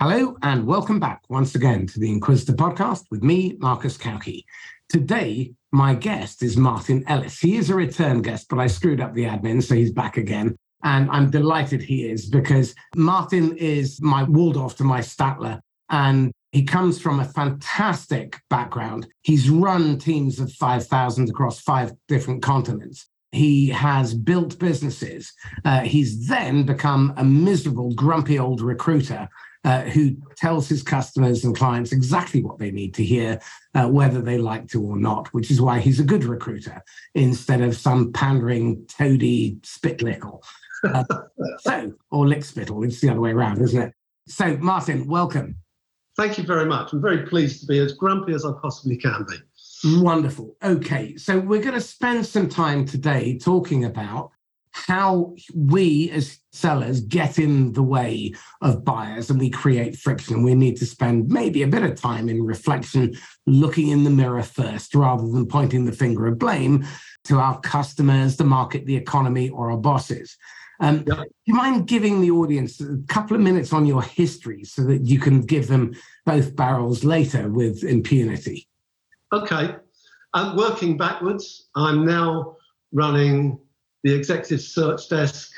Hello, and welcome back once again to the Inquisitor podcast with me, Marcus Cauchi. Today, my guest is Martin Ellis. He is a return guest, but I screwed up the admin, so he's back again. And I'm delighted he is because Martin is my Waldorf to my Statler. And he comes from a fantastic background. He's run teams of 5,000 across five different continents. He has built businesses. Uh, he's then become a miserable, grumpy old recruiter uh, who tells his customers and clients exactly what they need to hear, uh, whether they like to or not, which is why he's a good recruiter instead of some pandering, toady spitlickle. Uh, so, or lickspittle, it's the other way around, isn't it? So, Martin, welcome. Thank you very much. I'm very pleased to be as grumpy as I possibly can be. Wonderful. Okay, so we're going to spend some time today talking about how we as sellers get in the way of buyers and we create friction. We need to spend maybe a bit of time in reflection, looking in the mirror first, rather than pointing the finger of blame to our customers, the market, the economy, or our bosses. Um, Do you mind giving the audience a couple of minutes on your history so that you can give them both barrels later with impunity? Okay. Um, working backwards, I'm now running the executive search desk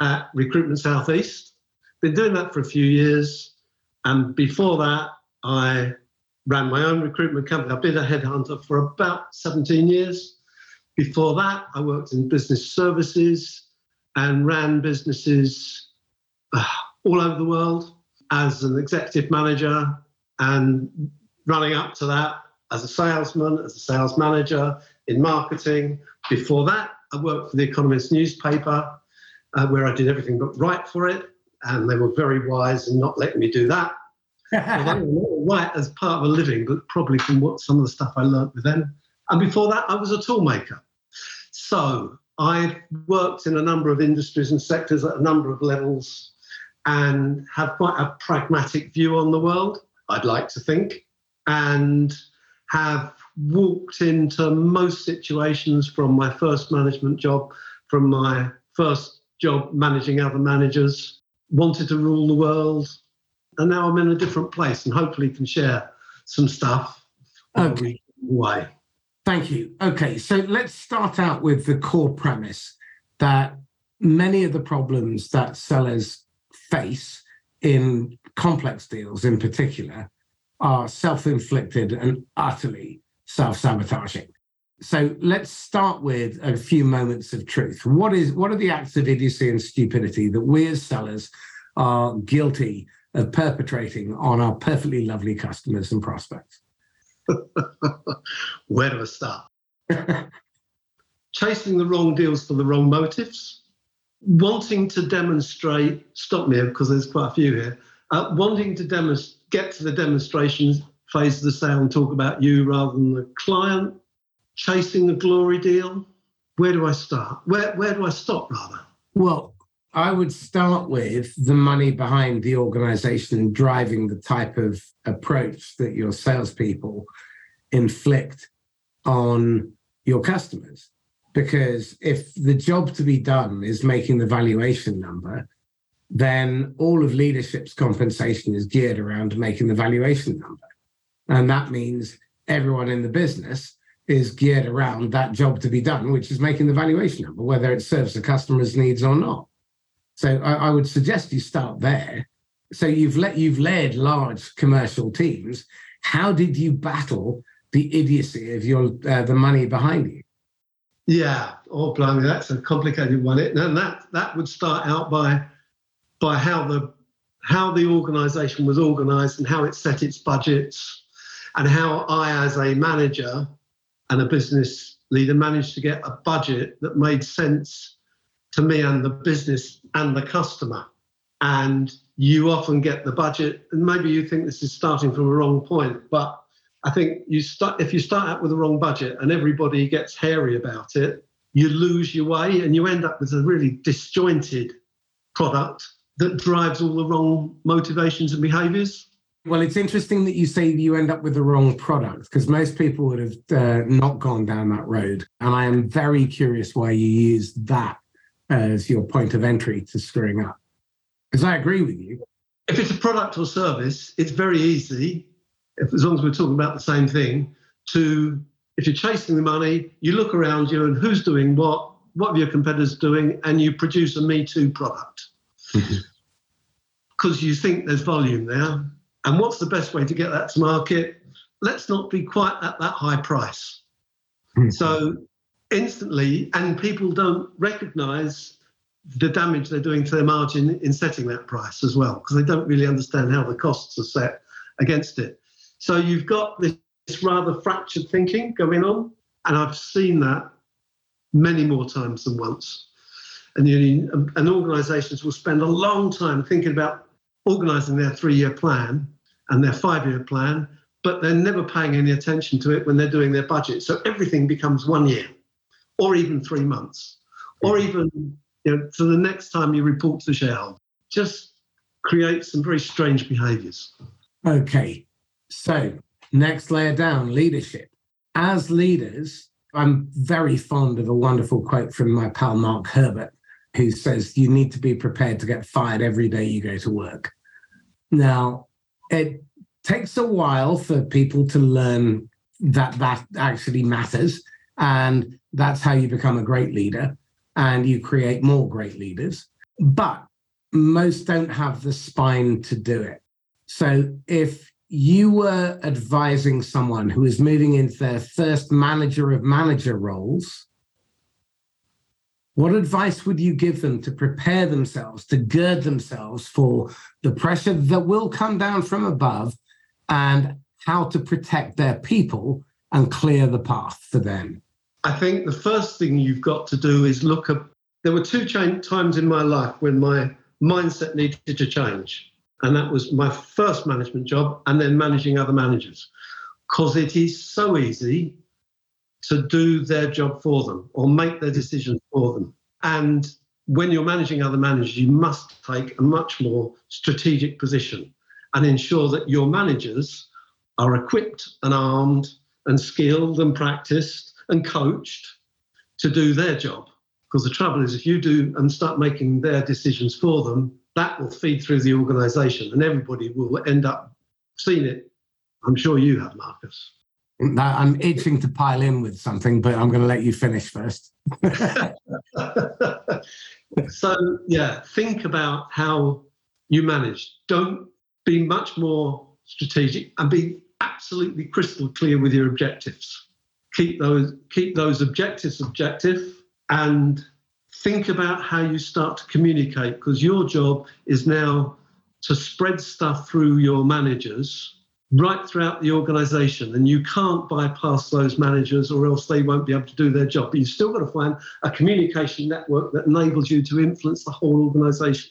at Recruitment Southeast. Been doing that for a few years. And before that, I ran my own recruitment company. I've been a headhunter for about 17 years. Before that, I worked in business services and ran businesses uh, all over the world as an executive manager and running up to that as a salesman, as a sales manager in marketing. Before that, I worked for the Economist newspaper, uh, where I did everything but write for it, and they were very wise in not letting me do that. Although write as part of a living, but probably from what some of the stuff I learned with them. And before that, I was a toolmaker. So I've worked in a number of industries and sectors at a number of levels and have quite a pragmatic view on the world, I'd like to think, and have walked into most situations from my first management job, from my first job managing other managers, wanted to rule the world, and now I'm in a different place and hopefully can share some stuff. Okay. Way. Thank you. Okay, so let's start out with the core premise that many of the problems that sellers face in complex deals in particular are self inflicted and utterly self sabotaging. So let's start with a few moments of truth. What is what are the acts of idiocy and stupidity that we as sellers are guilty of perpetrating on our perfectly lovely customers and prospects? Where do I start? Chasing the wrong deals for the wrong motives, wanting to demonstrate, stop me because there's quite a few here, uh, wanting to demonstrate, get to the demonstrations phase of the sale and talk about you rather than the client, chasing the glory deal. Where do I start? Where, where do I stop, rather? Well, I would start with the money behind the organization driving the type of approach that your salespeople inflict on your customers. Because if the job to be done is making the valuation number, then all of leadership's compensation is geared around making the valuation number. And that means everyone in the business is geared around that job to be done, which is making the valuation number, whether it serves the customer's needs or not. So I, I would suggest you start there. So you've let you've led large commercial teams. How did you battle the idiocy of your uh, the money behind you? Yeah, oh blimey, that's a complicated one. It, And that that would start out by by how the how the organisation was organised and how it set its budgets and how I, as a manager and a business leader, managed to get a budget that made sense to me and the business and the customer. And you often get the budget, and maybe you think this is starting from a wrong point, but I think you start if you start out with the wrong budget and everybody gets hairy about it, you lose your way and you end up with a really disjointed product that drives all the wrong motivations and behaviors. Well, it's interesting that you say you end up with the wrong product because most people would have uh, not gone down that road. And I am very curious why you use that as your point of entry to screwing up. Because I agree with you. if it's a product or service, it's very easy, if, as long as we're talking about the same thing, to if you're chasing the money, you look around you and who's doing what, what are your competitors doing, and you produce a Me Too product. Because you think there's volume there. And what's the best way to get that to market? Let's not be quite at that high price. Mm-hmm. So instantly, and people don't recognize the damage they're doing to their margin in setting that price as well, because they don't really understand how the costs are set against it. So you've got this rather fractured thinking going on, and I've seen that many more times than once. And, you and organisations will spend a long time thinking about organising their three-year plan and their five-year plan, but they're never paying any attention to it when they're doing their budget. So everything becomes one year, or even three months, or even you know, for the next time you report to the shareholder. Just create some very strange behaviours. Okay, so next layer down, leadership. As leaders, I'm very fond of a wonderful quote from my pal Mark Herbert, who says, You need to be prepared to get fired every day you go to work. Now, it takes a while for people to learn that that actually matters. And that's how you become a great leader and you create more great leaders. But most don't have the spine to do it. So if you were advising someone who is moving into their first manager of manager roles, what advice would you give them to prepare themselves, to gird themselves for the pressure that will come down from above and how to protect their people and clear the path for them? I think the first thing you've got to do is look at. There were two times in my life when my mindset needed to change. And that was my first management job and then managing other managers. Because it is so easy to do their job for them or make their decisions for them. And when you're managing other managers, you must take a much more strategic position and ensure that your managers are equipped and armed and skilled and practiced and coached to do their job. Because the trouble is, if you do and start making their decisions for them, that will feed through the organization and everybody will end up seeing it. I'm sure you have, Marcus. I'm itching to pile in with something, but I'm going to let you finish first. so, yeah, think about how you manage. Don't be much more strategic and be absolutely crystal clear with your objectives. Keep those keep those objectives objective and think about how you start to communicate because your job is now to spread stuff through your managers right throughout the organization and you can't bypass those managers or else they won't be able to do their job. But you've still got to find a communication network that enables you to influence the whole organization.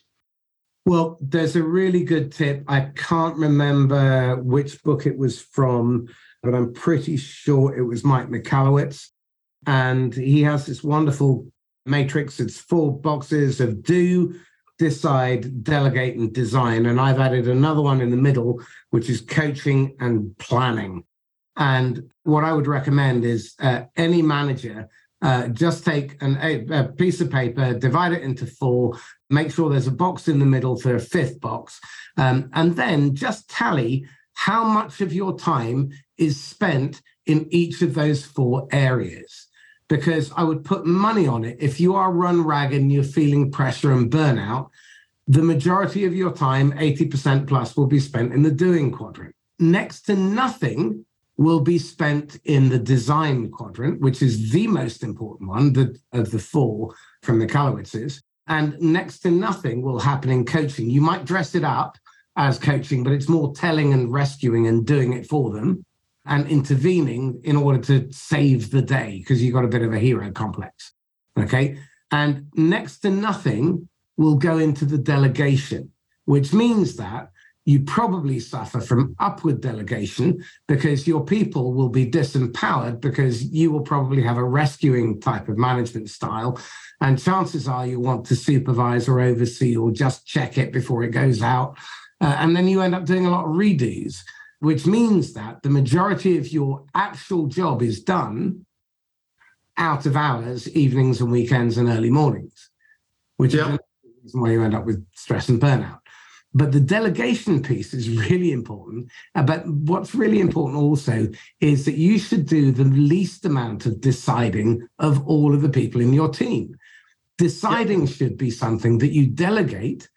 Well there's a really good tip. I can't remember which book it was from but i'm pretty sure it was mike michalowicz and he has this wonderful matrix. It's four boxes of do decide, delegate, and design. And I've added another one in the middle, which is coaching and planning. And what I would recommend is uh, any manager uh, just take an, a, a, piece of paper, divide it into four, make sure there's a box in the middle for a fifth box, um, and then just tally how much of your time is spent in each of those four areas because I would put money on it. If you are run ragged and you're feeling pressure and burnout, the majority of your time, 80% plus, will be spent in the doing quadrant. Next to nothing will be spent in the design quadrant, which is the most important one the, of the four from the Michalowicz. And next to nothing will happen in coaching. You might dress it up as coaching, but it's more telling and rescuing and doing it for them and intervening in order to save the day because you've got a bit of a hero complex. Okay. And next to nothing will go into the delegation, which means that you probably suffer from upward delegation because your people will be disempowered because you will probably have a rescuing type of management style. And chances are you want to supervise or oversee or just check it before it goes out. Uh, and then you end up doing a lot of redos which means that the majority of your actual job is done out of hours, evenings and weekends and early mornings, which yeah. is the reason why you end up with stress and burnout. But the delegation piece is really important. Uh, but what's really important also is that you should do the least amount of deciding of all of the people in your team. Deciding yep. should be something that you delegate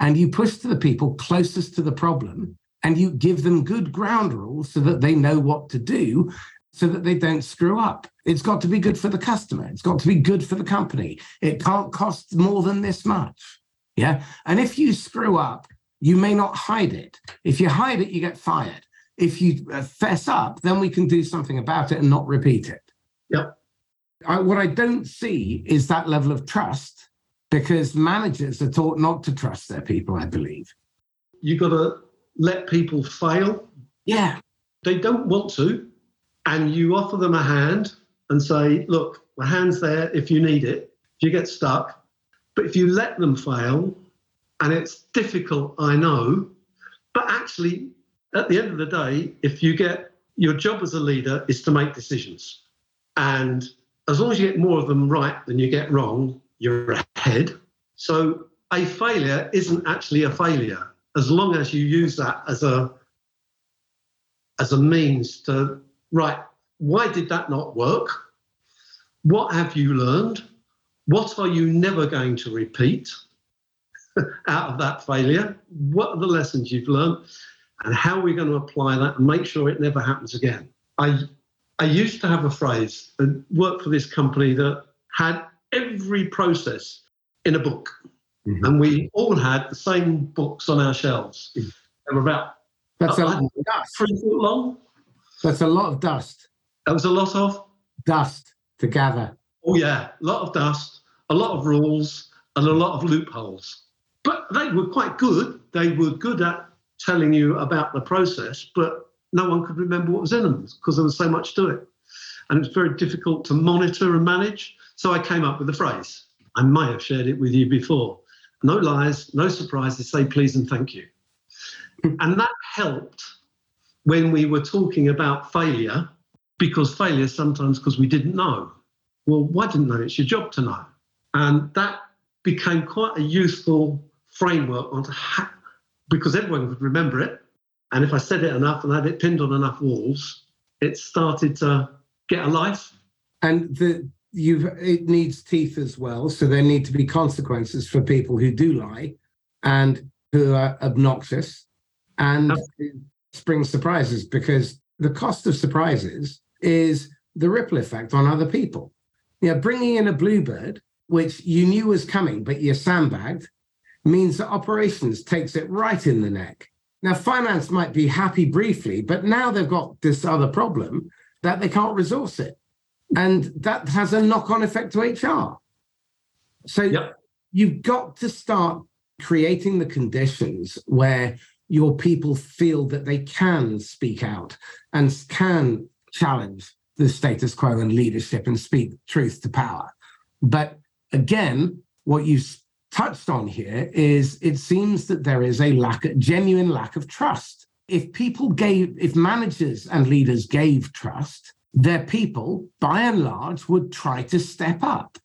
and you push to the people closest to the problem and you give them good ground rules so that they know what to do so that they don't screw up. It's got to be good for the customer. It's got to be good for the company. It can't cost more than this much. Yeah. And if you screw up, you may not hide it. If you hide it, you get fired. If you uh, fess up, then we can do something about it and not repeat it. Yep. I, what I don't see is that level of trust because managers are taught not to trust their people, I believe. You've got to let people fail. Yeah. They don't want to. And you offer them a hand and say, look, my hand's there if you need it, if you get stuck. But if you let them fail, and it's difficult, I know, but actually, at the end of the day, if you get your job as a leader is to make decisions. And as long as you get more of them right than you get wrong, you're ahead. So a failure isn't actually a failure as long as you use that as a as a means to right why did that not work? What have you learned? What are you never going to repeat out of that failure? What are the lessons you've learned? And how are we going to apply that and make sure it never happens again? I i used to have a phrase and worked for this company that had every process in a book Mm-hmm. And we all had the same books on our shelves. Mm-hmm. They were about That's uh, three foot long. That's a lot of dust. That was a lot of dust to gather. Oh yeah, a lot of dust, a lot of rules, and a lot of loopholes. But they were quite good. They were good at telling you about the process, but no one could remember what was in them because there was so much to it. And it was very difficult to monitor and manage. So I came up with a phrase. I may have shared it with you before no lies, no surprises, say please and thank you. And that helped when we were talking about failure, because failure sometimes because we didn't know. Well, why didn't know? It's your job to know. And that became quite a useful framework on how, because everyone could remember it. And if I said it enough and had it pinned on enough walls, it started to get a life. And the you've it needs teeth as well so there need to be consequences for people who do lie and who are obnoxious and spring surprises because the cost of surprises is the ripple effect on other people. You know bringing in a bluebird which you knew was coming but you sandbagged means that operations takes it right in the neck. Now finance might be happy briefly but now they've got this other problem that they can't resource it and that has a knock-on effect to HR. So yep. you've got to start creating the conditions where your people feel that they can speak out and can challenge the status quo and leadership and speak truth to power. But again, what you've touched on here is it seems that there is a lack, a genuine lack of trust. If people gave, if managers and leaders gave trust, their people, by and large, would try to step up.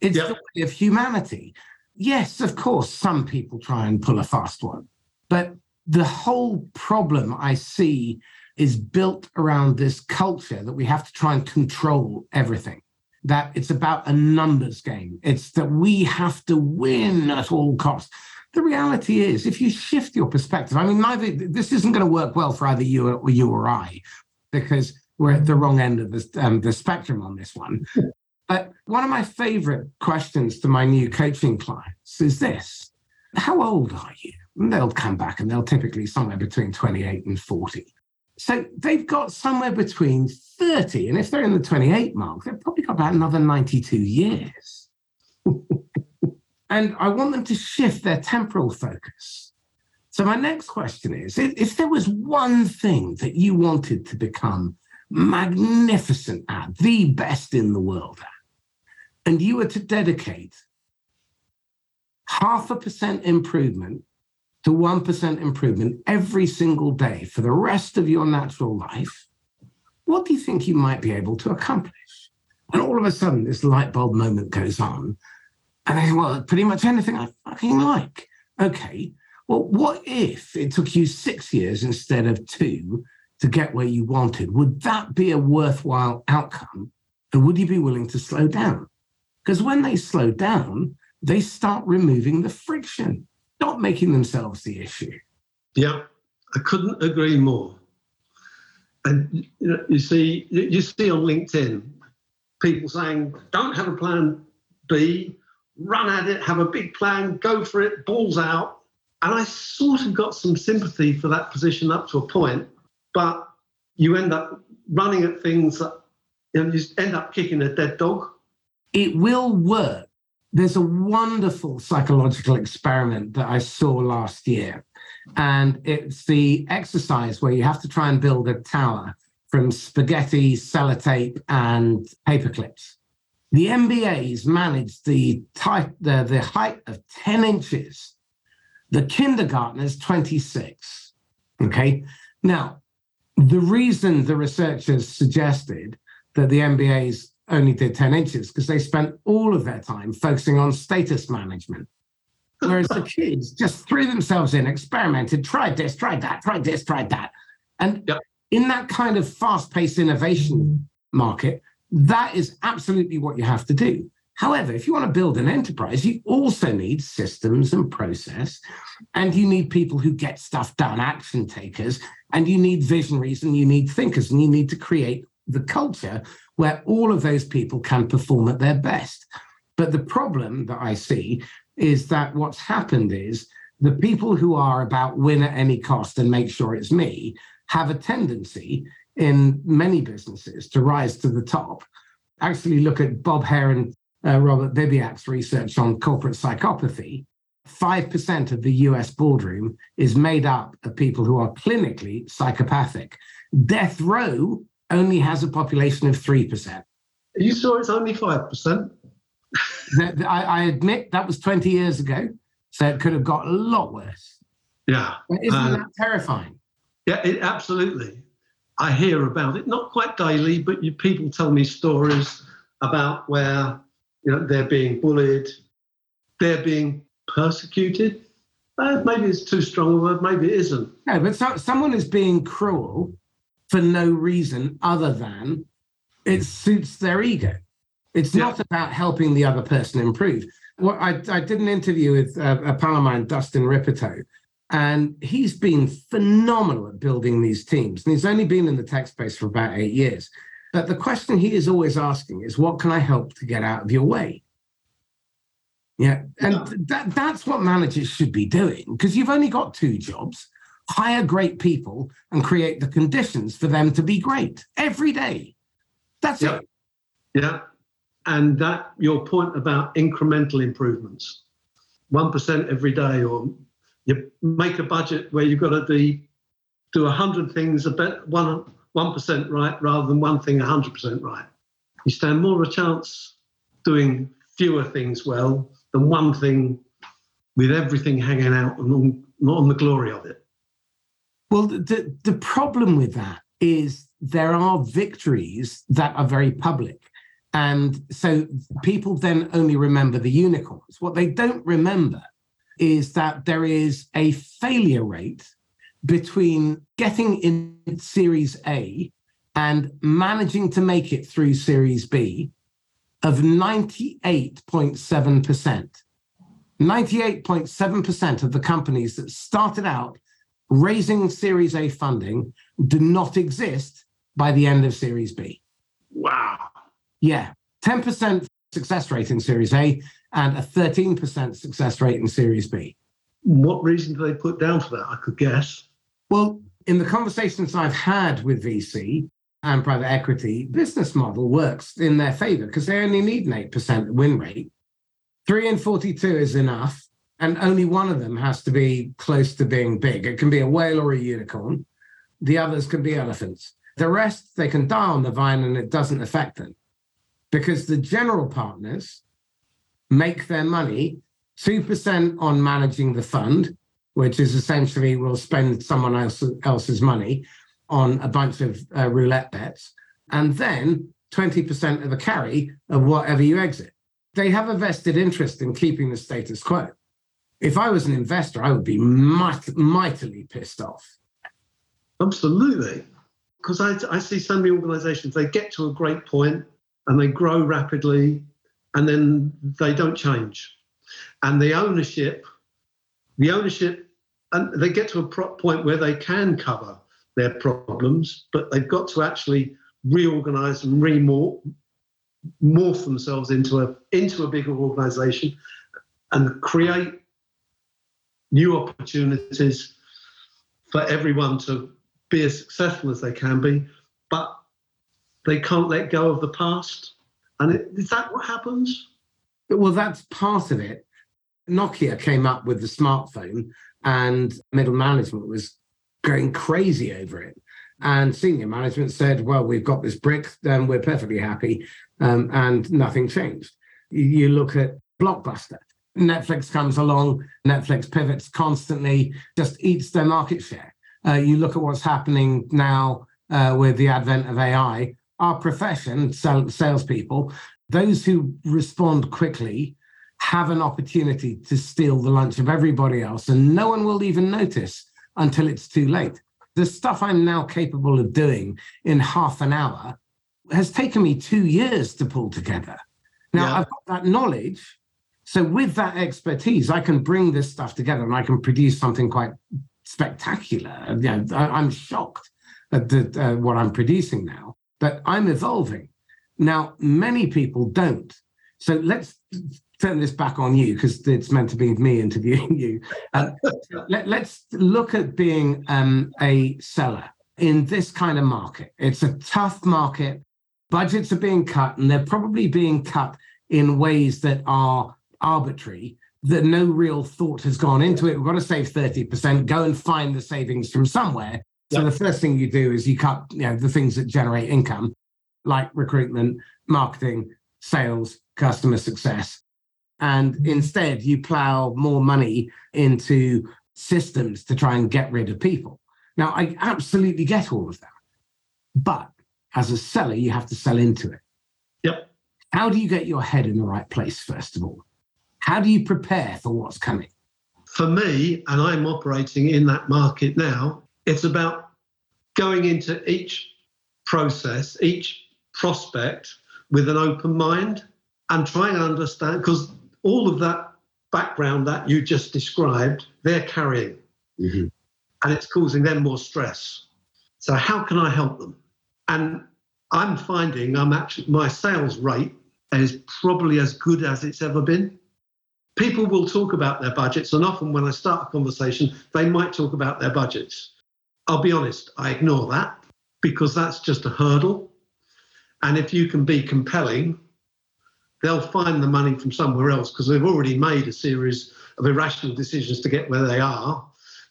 It's yep. the way of humanity. Yes, of course, some people try and pull a fast one, but the whole problem I see is built around this culture that we have to try and control everything. That it's about a numbers game. It's that we have to win at all costs. The reality is, if you shift your perspective, I mean, neither this isn't going to work well for either you or you or I, because we're at the wrong end of the, um, the spectrum on this one. But one of my favorite questions to my new coaching clients is this How old are you? And they'll come back and they'll typically somewhere between 28 and 40. So they've got somewhere between 30, and if they're in the 28 mark, they've probably got about another 92 years. and I want them to shift their temporal focus. So my next question is if there was one thing that you wanted to become magnificent at, the best in the world and you were to dedicate half a percent improvement to 1% improvement every single day for the rest of your natural life, what do you think you might be able to accomplish? And all of a sudden, this light bulb moment goes on. And I say, well, pretty much anything I fucking like. Okay, well, what if it took you six years instead of two to get where you wanted? Would that be a worthwhile outcome? And would you be willing to slow down? Because when they slow down, they start removing the friction, not making themselves the issue. Yeah, I couldn't agree more. And you, you see, you see on LinkedIn people saying, "Don't have a plan B, run at it, have a big plan, go for it, balls out." And I sort of got some sympathy for that position up to a point, but you end up running at things that you, know, you end up kicking a dead dog. It will work. There's a wonderful psychological experiment that I saw last year. And it's the exercise where you have to try and build a tower from spaghetti, sellotape, and paper clips. The MBAs managed the, type, the, the height of 10 inches the kindergartner's 26. Okay. Now, the reason the researchers suggested that the MBAs only did 10 inches because they spent all of their time focusing on status management. Whereas the kids just threw themselves in, experimented, tried this, tried that, tried this, tried that. And yep. in that kind of fast paced innovation market, that is absolutely what you have to do. However, if you want to build an enterprise, you also need systems and process, and you need people who get stuff done, action takers, and you need visionaries and you need thinkers, and you need to create the culture where all of those people can perform at their best. But the problem that I see is that what's happened is the people who are about win at any cost and make sure it's me have a tendency in many businesses to rise to the top. Actually, look at Bob and uh, Robert Babiak's research on corporate psychopathy, 5% of the US boardroom is made up of people who are clinically psychopathic. Death row only has a population of 3%. Are You saw it's only 5%? I, I, admit that was 20 years ago, so it could have got a lot worse. Yeah. But isn't uh, that terrifying? Yeah, it, absolutely. I hear about it, not quite daily, but you, people tell me stories about where you know, they're being bullied, they're being persecuted. Uh, maybe it's too strong a word, maybe it isn't. No, but so, someone is being cruel for no reason other than it suits their ego. It's yeah. not about helping the other person improve. Well, I, I did an interview with uh, a pal of mine, Dustin Rippetoe, and he's been phenomenal at building these teams. And he's only been in the tech space for about eight years. But the question he is always asking is, what can I help to get out of your way? Yeah. And yeah. That, that's what managers should be doing because you've only got two jobs hire great people and create the conditions for them to be great every day. That's yeah. it. Yeah. And that your point about incremental improvements, 1% every day, or you make a budget where you've got to do, do 100 things, a bit, one, 1% right rather than one thing 100% right. You stand more of a chance doing fewer things well than one thing with everything hanging out and not on the glory of it. Well, the, the problem with that is there are victories that are very public. And so people then only remember the unicorns. What they don't remember is that there is a failure rate between getting in Series A and managing to make it through Series B of 98.7%. 98.7% of the companies that started out raising Series A funding do not exist by the end of Series B. Wow. Yeah. 10% success rate in Series A and a 13% success rate in Series B. What reason do they put down for that? I could guess. Well, in the conversations I've had with VC and private equity, business model works in their favor because they only need an 8% win rate. Three in 42 is enough, and only one of them has to be close to being big. It can be a whale or a unicorn. The others can be elephants. The rest, they can die on the vine and it doesn't affect them because the general partners make their money 2% on managing the fund, which is essentially we'll spend someone else, else's money on a bunch of uh, roulette bets, and then 20% of the carry of whatever you exit. They have a vested interest in keeping the status quo. if I was an investor, I would be might, mightily pissed off. Absolutely. Because I, I see so many organizations, they get to a great point and they grow rapidly and then they don't change. And the ownership, the ownership, and they get to a pro- point where they can cover their problems, but they've got to actually reorganize and remorph morph themselves into a into a bigger organization and create new opportunities for everyone to be as successful as they can be, but they can't let go of the past. And it, is that what happens? Well, that's part of it. Nokia came up with the smartphone, and middle management was going crazy over it. And senior management said, well, we've got this brick, then we're perfectly happy. Um, and nothing changed. You look at Blockbuster. Netflix comes along, Netflix pivots constantly, just eats their market share. Uh, you look at what's happening now uh, with the advent of AI. Our profession, sell, salespeople, those who respond quickly have an opportunity to steal the lunch of everybody else, and no one will even notice until it's too late. The stuff I'm now capable of doing in half an hour has taken me two years to pull together. Now, yeah. I've got that knowledge. So, with that expertise, I can bring this stuff together and I can produce something quite spectacular. You know, I, am shocked at the, uh, what I'm producing now, but I'm evolving. Now, many people don't. So, let's turn this back on you because it's meant to be me interviewing you. Uh, let, us look at being um, a seller in this kind of market. It's a tough market. Budgets are being cut, and they're probably being cut in ways that are arbitrary, that no real thought has gone into it. We've got to save 30%, go and find the savings from somewhere. So yep. the first thing you do is you cut you know, the things that generate income, like recruitment, marketing, sales, customer success. And mm-hmm. instead, you plow more money into systems to try and get rid of people. Now, I absolutely get all of that. But as a seller, you have to sell into it. Yep. How do you get your head in the right place, first of all? How do you prepare for what's coming? For me, and I'm operating in that market now, it's about going into each process, each prospect with an open mind and trying to understand because all of that background that you just described, they're carrying. Mm-hmm. And it's causing them more stress. So, how can I help them? And I'm finding I'm actually, my sales rate is probably as good as it's ever been. People will talk about their budgets, and often when I start a conversation, they might talk about their budgets. I'll be honest, I ignore that because that's just a hurdle. And if you can be compelling, they'll find the money from somewhere else because they've already made a series of irrational decisions to get where they are.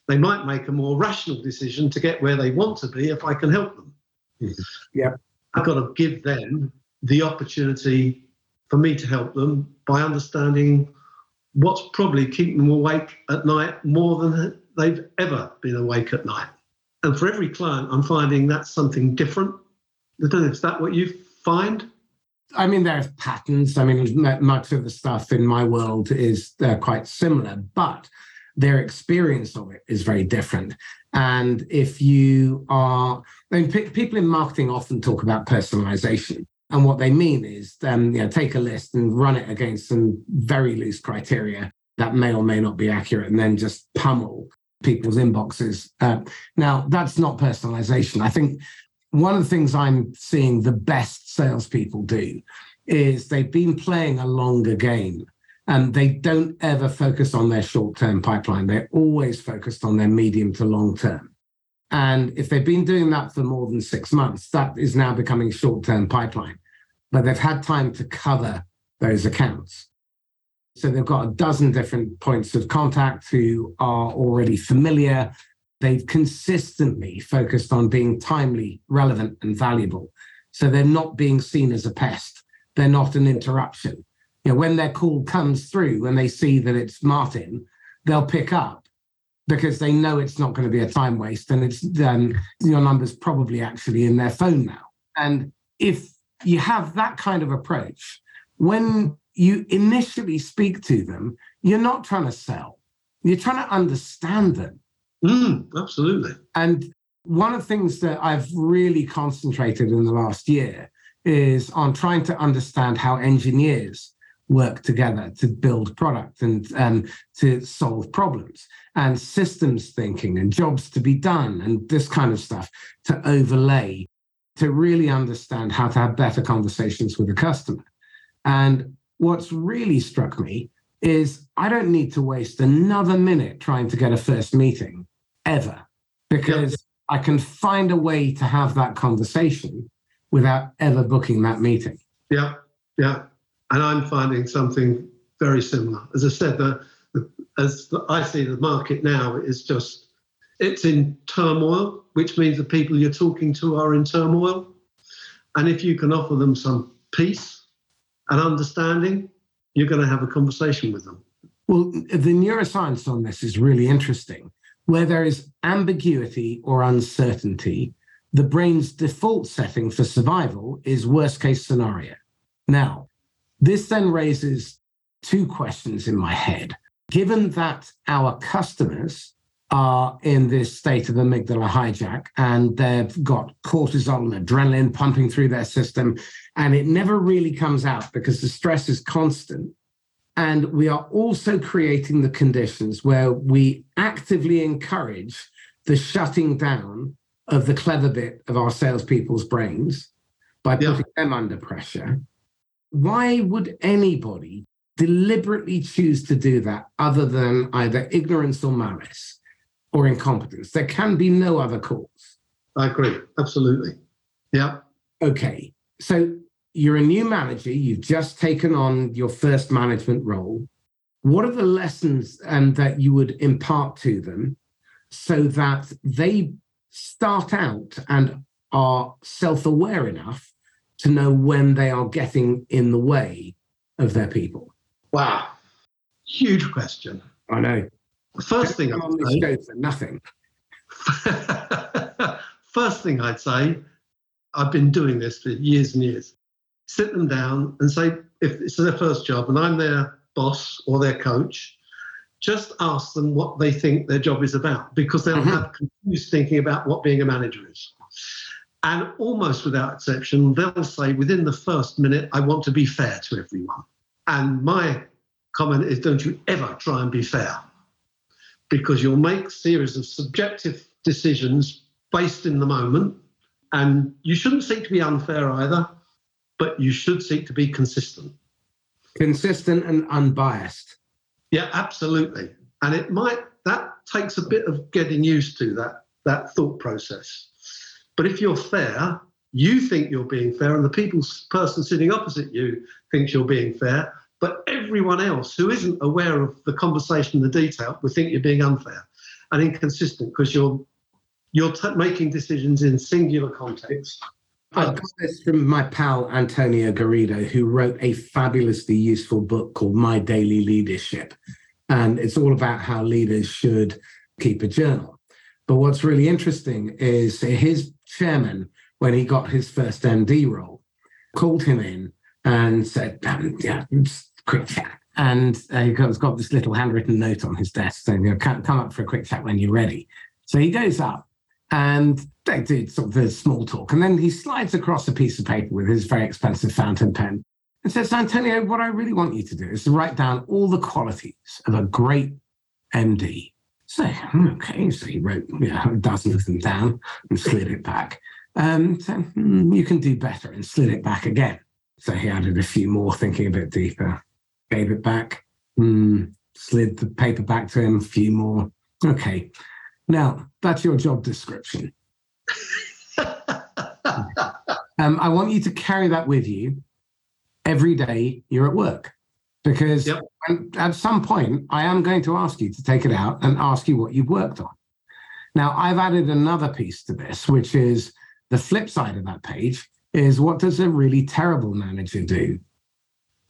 They might make a more rational decision to get where they want to be if I can help them. Mm-hmm. Yeah. I've got to give them the opportunity for me to help them by understanding what's probably keeping them awake at night more than they've ever been awake at night. And for every client, I'm finding that's something different. I don't know, is that what you find? I mean, there's patterns. I mean, much of the stuff in my world is uh, quite similar, but their experience of it is very different. And if you are, I mean, p- people in marketing often talk about personalization. And what they mean is, um, you know, take a list and run it against some very loose criteria that may or may not be accurate, and then just pummel people's inboxes. Uh, now, that's not personalization. I think one of the things I'm seeing the best salespeople do is they've been playing a longer game and they don't ever focus on their short term pipeline. They're always focused on their medium to long term. And if they've been doing that for more than six months, that is now becoming short term pipeline. But they've had time to cover those accounts. So they've got a dozen different points of contact who are already familiar they've consistently focused on being timely, relevant, and valuable. So they're not being seen as a pest. They're not an interruption. You know, when their call comes through, and they see that it's Martin, they'll pick up because they know it's not going to be a time waste and it's um, your number's probably actually in their phone now. And if you have that kind of approach, when you initially speak to them, you're not trying to sell you're trying to understand them. Mm, absolutely. And one of the things that I've really concentrated in the last year is on trying to understand how engineers work together to build product and um, to solve problems and systems thinking and jobs to be done and this kind of stuff to overlay to really understand how to have better conversations with the customer. And what's really struck me is I don't need to waste another minute trying to get a first meeting ever because yep. I can find a way to have that conversation without ever booking that meeting. Yeah, yeah. And I'm finding something very similar. As I said, the, the as the, I see the market now is just it's in turmoil, which means the people you're talking to are in turmoil. And if you can offer them some peace and understanding, you're going to have a conversation with them. Well, the neuroscience on this is really interesting. Where there is ambiguity or uncertainty, the brain's default setting for survival is worst case scenario. Now, this then raises two questions in my head. Given that our customers are in this state of amygdala hijack and they've got cortisol and adrenaline pumping through their system, and it never really comes out because the stress is constant. And we are also creating the conditions where we actively encourage the shutting down of the clever bit of our salespeople's brains by putting yeah. them under pressure. Why would anybody deliberately choose to do that other than either ignorance or malice or incompetence? There can be no other cause. I agree. Absolutely. Yeah. Okay. So you're a new manager, you've just taken on your first management role. What are the lessons and um, that you would impart to them so that they start out and are self aware enough to know when they are getting in the way of their people? Wow. Huge question. I know. First thing on this show for nothing. First thing I'd say, I've been doing this for years and years. Sit them down and say, if it's their first job and I'm their boss or their coach, just ask them what they think their job is about because they'll mm-hmm. have confused thinking about what being a manager is. And almost without exception, they'll say within the first minute, I want to be fair to everyone. And my comment is don't you ever try and be fair because you'll make a series of subjective decisions based in the moment. And you shouldn't seek to be unfair either, but you should seek to be consistent. Consistent and unbiased. Yeah, absolutely. And it might that takes a bit of getting used to that that thought process. But if you're fair, you think you're being fair, and the people person sitting opposite you thinks you're being fair, but everyone else who isn't aware of the conversation, the detail, will think you're being unfair and inconsistent because you're you're t- making decisions in singular context. I got this from my pal Antonio Garrido, who wrote a fabulously useful book called My Daily Leadership. And it's all about how leaders should keep a journal. But what's really interesting is his chairman, when he got his first MD role, called him in and said, um, "Yeah, quick chat." And uh, he's got this little handwritten note on his desk saying, you know, "Come up for a quick chat when you're ready." So he goes up, and they do sort of the small talk, and then he slides across a piece of paper with his very expensive fountain pen and says, "Antonio, what I really want you to do is to write down all the qualities of a great MD." So, okay, so he wrote you know, a dozen of them down and slid it back. Um, so, hmm, you can do better and slid it back again. So he added a few more, thinking a bit deeper, gave it back, mm, slid the paper back to him, a few more. Okay, now that's your job description. um, I want you to carry that with you every day you're at work because yep. at some point I am going to ask you to take it out and ask you what you've worked on. Now, I've added another piece to this, which is the flip side of that page is what does a really terrible manager do?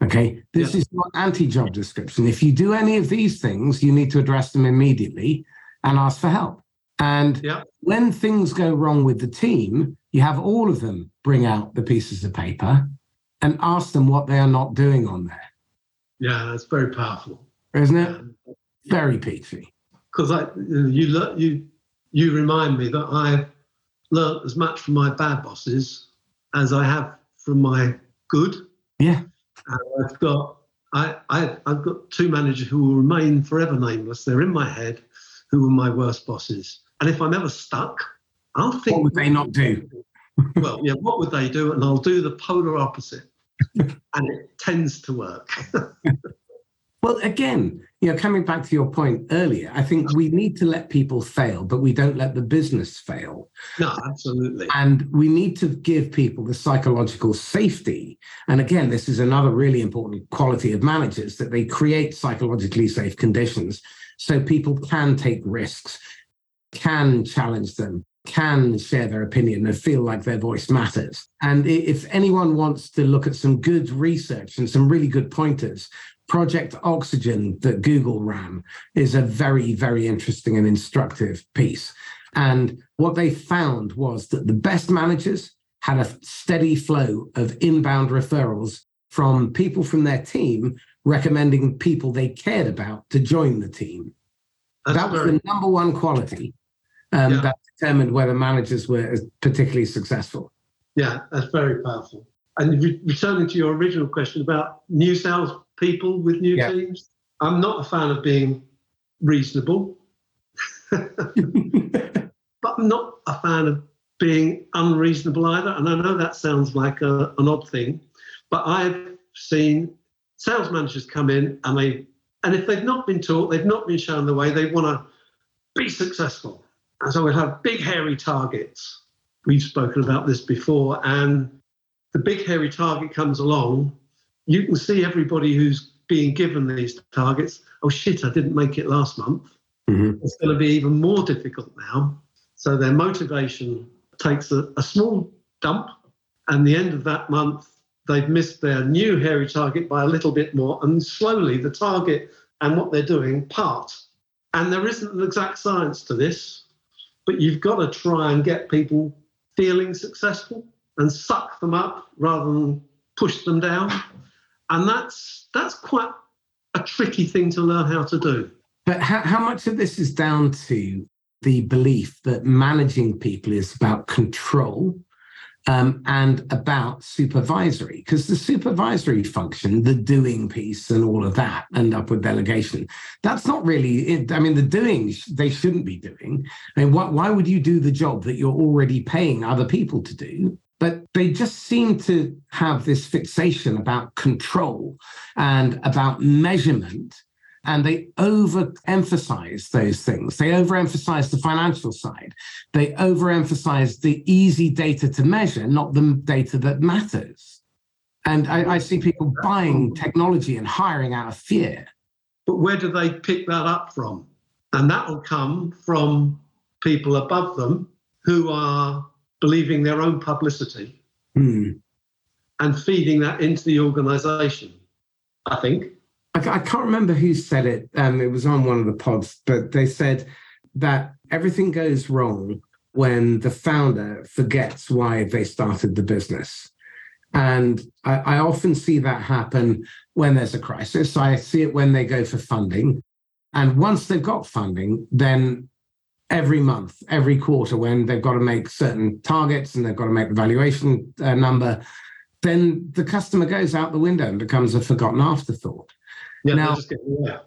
Okay, this yeah. is not anti job description. If you do any of these things, you need to address them immediately and ask for help. And yeah. when things go wrong with the team, you have all of them bring out the pieces of paper and ask them what they are not doing on there. Yeah, that's very powerful. Isn't it? Very peachy. Because I, you, you, you remind me that I've learned as much from my bad bosses as I have from my good. Yeah. And I've got I, I, I've got two managers who will remain forever nameless. They're in my head, who were my worst bosses. And if I'm ever stuck, I'll think. What would they not do? well, yeah, what would they do? And I'll do the polar opposite. and it tends to work. well, again, you know, coming back to your point earlier, I think we need to let people fail, but we don't let the business fail. No, absolutely. And we need to give people the psychological safety. And again, this is another really important quality of managers that they create psychologically safe conditions so people can take risks, can challenge them, can share their opinion and feel like their voice matters. And if anyone wants to look at some good research and some really good pointers, Project Oxygen that Google ran is a very, very interesting and instructive piece. And what they found was that the best managers had a steady flow of inbound referrals from people from their team recommending people they cared about to join the team. That's that was very... the number one quality um, yeah. that determined whether managers were particularly successful. Yeah, that's very powerful. And re- returning to your original question about new sales people with new yeah. teams, I'm not a fan of being reasonable, but I'm not a fan of being unreasonable either. And I know that sounds like a, an odd thing, but I've seen sales managers come in and they, and if they've not been taught, they've not been shown the way, they want to be successful. And so we'll have big, hairy targets. We've spoken about this before. And the big, hairy target comes along. You can see everybody who's being given these targets. Oh, shit, I didn't make it last month. Mm-hmm. It's going to be even more difficult now. So their motivation takes a, a small dump. And the end of that month, they've missed their new hairy target by a little bit more. And slowly the target and what they're doing part. And there isn't an exact science to this but you've got to try and get people feeling successful and suck them up rather than push them down. And that's that's quite a tricky thing to learn how to do. But how, how much of this is down to the belief that managing people is about control um, and about supervisory, because the supervisory function, the doing piece, and all of that, and upward delegation, that's not really it. I mean, the doing they shouldn't be doing. I mean, why, why would you do the job that you're already paying other people to do? But they just seem to have this fixation about control and about measurement and they overemphasize those things. They overemphasize the financial side. They overemphasize the easy data to measure, not the data that matters. And I, I see people buying technology and hiring out of fear. But where do they pick that up from? And that will come from people above them who are believing their own publicity hmm. and feeding that into the organization, I think. I, can't remember who said it. Um, it was on one of the pods, but they said that everything goes wrong when the founder forgets why they started the business. And I, I, often see that happen when there's a crisis. I see it when they go for funding. And once they've got funding, then every month, every quarter, when they've got to make certain targets and they've got to make the valuation uh, number, then the customer goes out the window and becomes a forgotten afterthought. Yeah, now, yeah.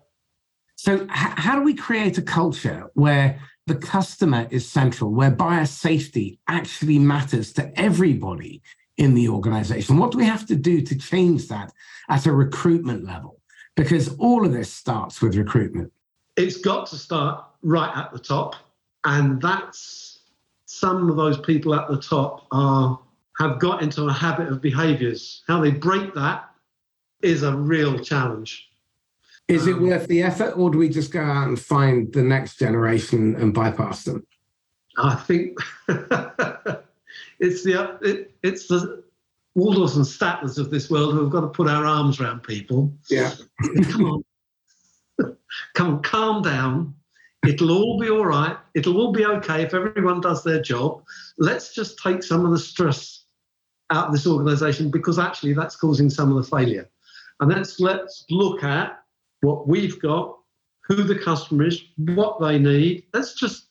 So, h- how do we create a culture where the customer is central, where buyer safety actually matters to everybody in the organization? What do we have to do to change that at a recruitment level? Because all of this starts with recruitment. It's got to start right at the top. And that's some of those people at the top are have got into a habit of behaviors. How they break that is a real challenge. Is it um, worth the effort, or do we just go out and find the next generation and bypass them? I think it's the it, it's the Waldorfs and Statlers of this world who have got to put our arms around people. Yeah, come on, come on, calm down. It'll all be all right. It'll all be okay if everyone does their job. Let's just take some of the stress out of this organisation because actually that's causing some of the failure. And let's let's look at what we've got, who the customer is, what they need. Let's just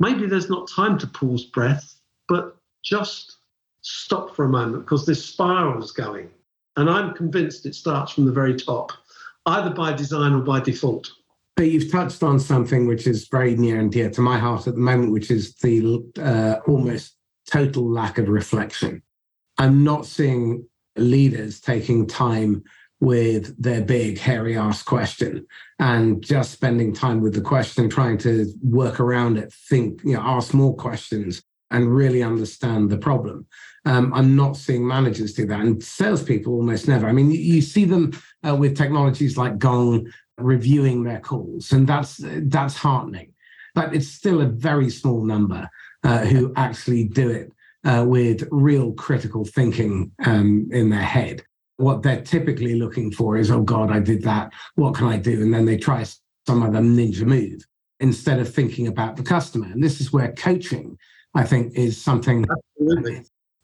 maybe there's not time to pause breath, but just stop for a moment because this spiral is going. And I'm convinced it starts from the very top, either by design or by default. But you've touched on something which is very near and dear to my heart at the moment, which is the uh, almost total lack of reflection. I'm not seeing leaders taking time with their big, hairy ass question and just spending time with the question, trying to work around it, think, you know, ask more questions and really understand the problem. Um, I'm not seeing managers do that, and salespeople almost never. I mean, you, see them uh, with technologies like Gong reviewing their calls, and that's that's heartening. But it's still a very small number uh, who actually do it uh, with real critical thinking um, in their head. What they're typically looking for is, oh God, I did that. What can I do? And then they try some other ninja move instead of thinking about the customer. And this is where coaching, I think, is something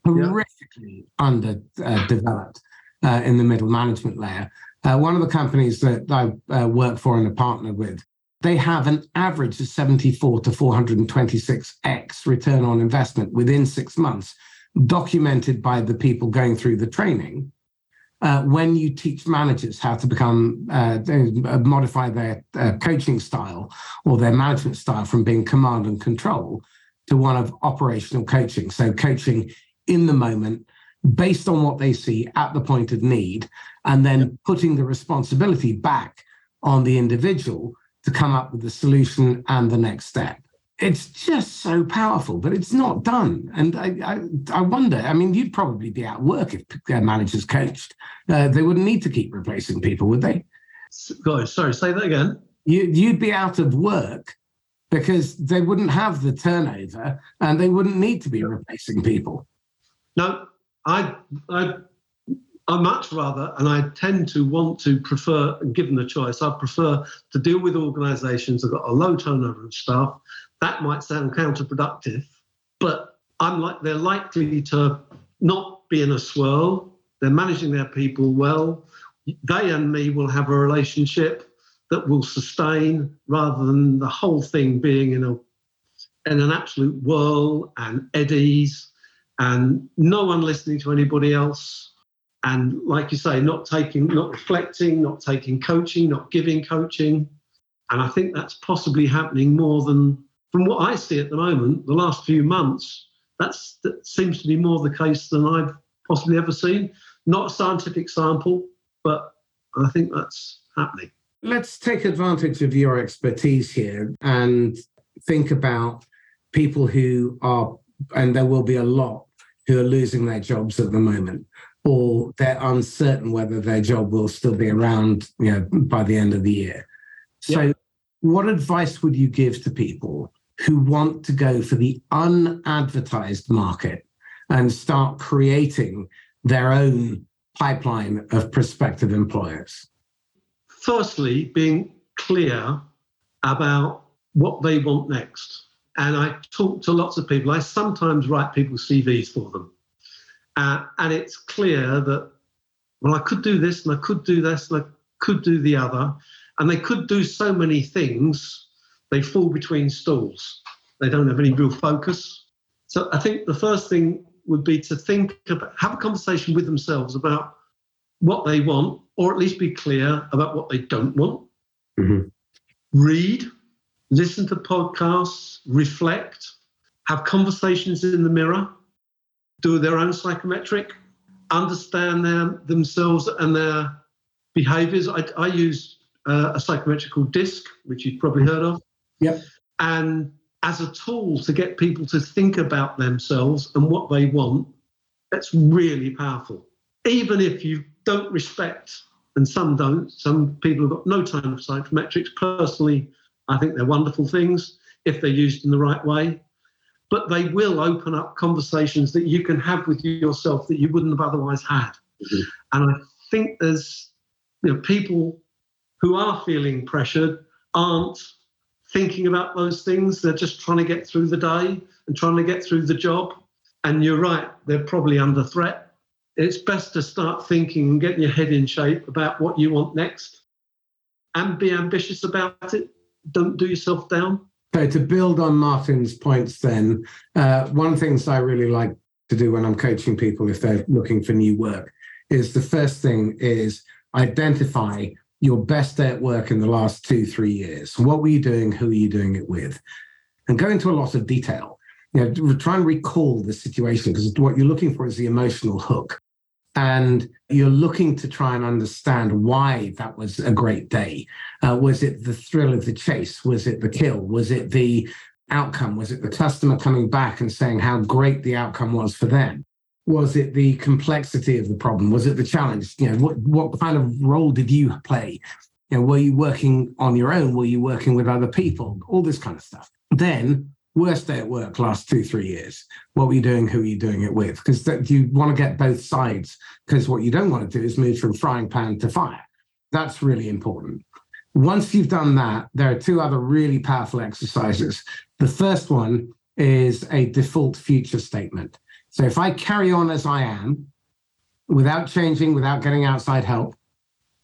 horrifically yeah. underdeveloped uh, uh, in the middle management layer. Uh, one of the companies that I uh, work for and are partnered with, they have an average of 74 to 426x return on investment within six months, documented by the people going through the training. Uh, when you teach managers how to become uh, modify their uh, coaching style or their management style from being command and control to one of operational coaching. So coaching in the moment based on what they see at the point of need, and then putting the responsibility back on the individual to come up with the solution and the next step. It's just so powerful, but it's not done. And I, I, I wonder. I mean, you'd probably be at work if their managers coached. Uh, they wouldn't need to keep replacing people, would they? God, sorry, say that again. You, you'd be out of work because they wouldn't have the turnover and they wouldn't need to be replacing people. No, I, I, I much rather, and I tend to want to prefer, given the choice, I prefer to deal with organisations that have got a low turnover of staff. That might sound counterproductive, but I'm like they're likely to not be in a swirl. They're managing their people well. They and me will have a relationship that will sustain rather than the whole thing being in a in an absolute whirl and eddies and no one listening to anybody else. And like you say, not taking, not reflecting, not taking coaching, not giving coaching. And I think that's possibly happening more than, from what I see at the moment, the last few months, that's, that seems to be more the case than I've possibly ever seen. Not a scientific sample, but I think that's happening. Let's take advantage of your expertise here and think about people who are, and there will be a lot who are losing their jobs at the moment, or they're uncertain whether their job will still be around you know, by the end of the year. So, yeah. what advice would you give to people who want to go for the unadvertised market and start creating their own pipeline of prospective employers? Firstly, being clear about what they want next and I talk to lots of people. I sometimes write people's CVs for them. Uh, and it's clear that, well, I could do this and I could do this and I could do the other. And they could do so many things, they fall between stools. They don't have any real focus. So I think the first thing would be to think about, have a conversation with themselves about what they want, or at least be clear about what they don't want. Mm-hmm. Read, listen to podcasts, reflect, have conversations in the mirror, do their own psychometric, understand their, themselves and their behaviors. I, I use uh, a psychometric called DISC, which you've probably heard of. Yep. And as a tool to get people to think about themselves and what they want, that's really powerful. Even if you don't respect, and some don't, some people have got no time for psychometrics. Personally, I think they're wonderful things if they're used in the right way. But they will open up conversations that you can have with yourself that you wouldn't have otherwise had. Mm-hmm. And I think there's you know people who are feeling pressured aren't thinking about those things. They're just trying to get through the day and trying to get through the job. And you're right, they're probably under threat. It's best to start thinking and getting your head in shape about what you want next and be ambitious about it. Don't do yourself down. So to build on Martin's points, then uh, one of the things I really like to do when I'm coaching people if they're looking for new work is the first thing is identify your best day at work in the last two, three years. What were you doing? Who are you doing it with? And go into a lot of detail. You know, try and recall the situation because what you're looking for is the emotional hook. And you're looking to try and understand why that was a great day. Uh, was it the thrill of the chase? Was it the kill? Was it the outcome? Was it the customer coming back and saying how great the outcome was for them? Was it the complexity of the problem? Was it the challenge? You know, what, what kind of role did you play? You know, were you working on your own? Were you working with other people? All this kind of stuff. Then worst day at work last two three years what were you doing who are you doing it with because you want to get both sides because what you don't want to do is move from frying pan to fire that's really important once you've done that there are two other really powerful exercises the first one is a default future statement so if i carry on as i am without changing without getting outside help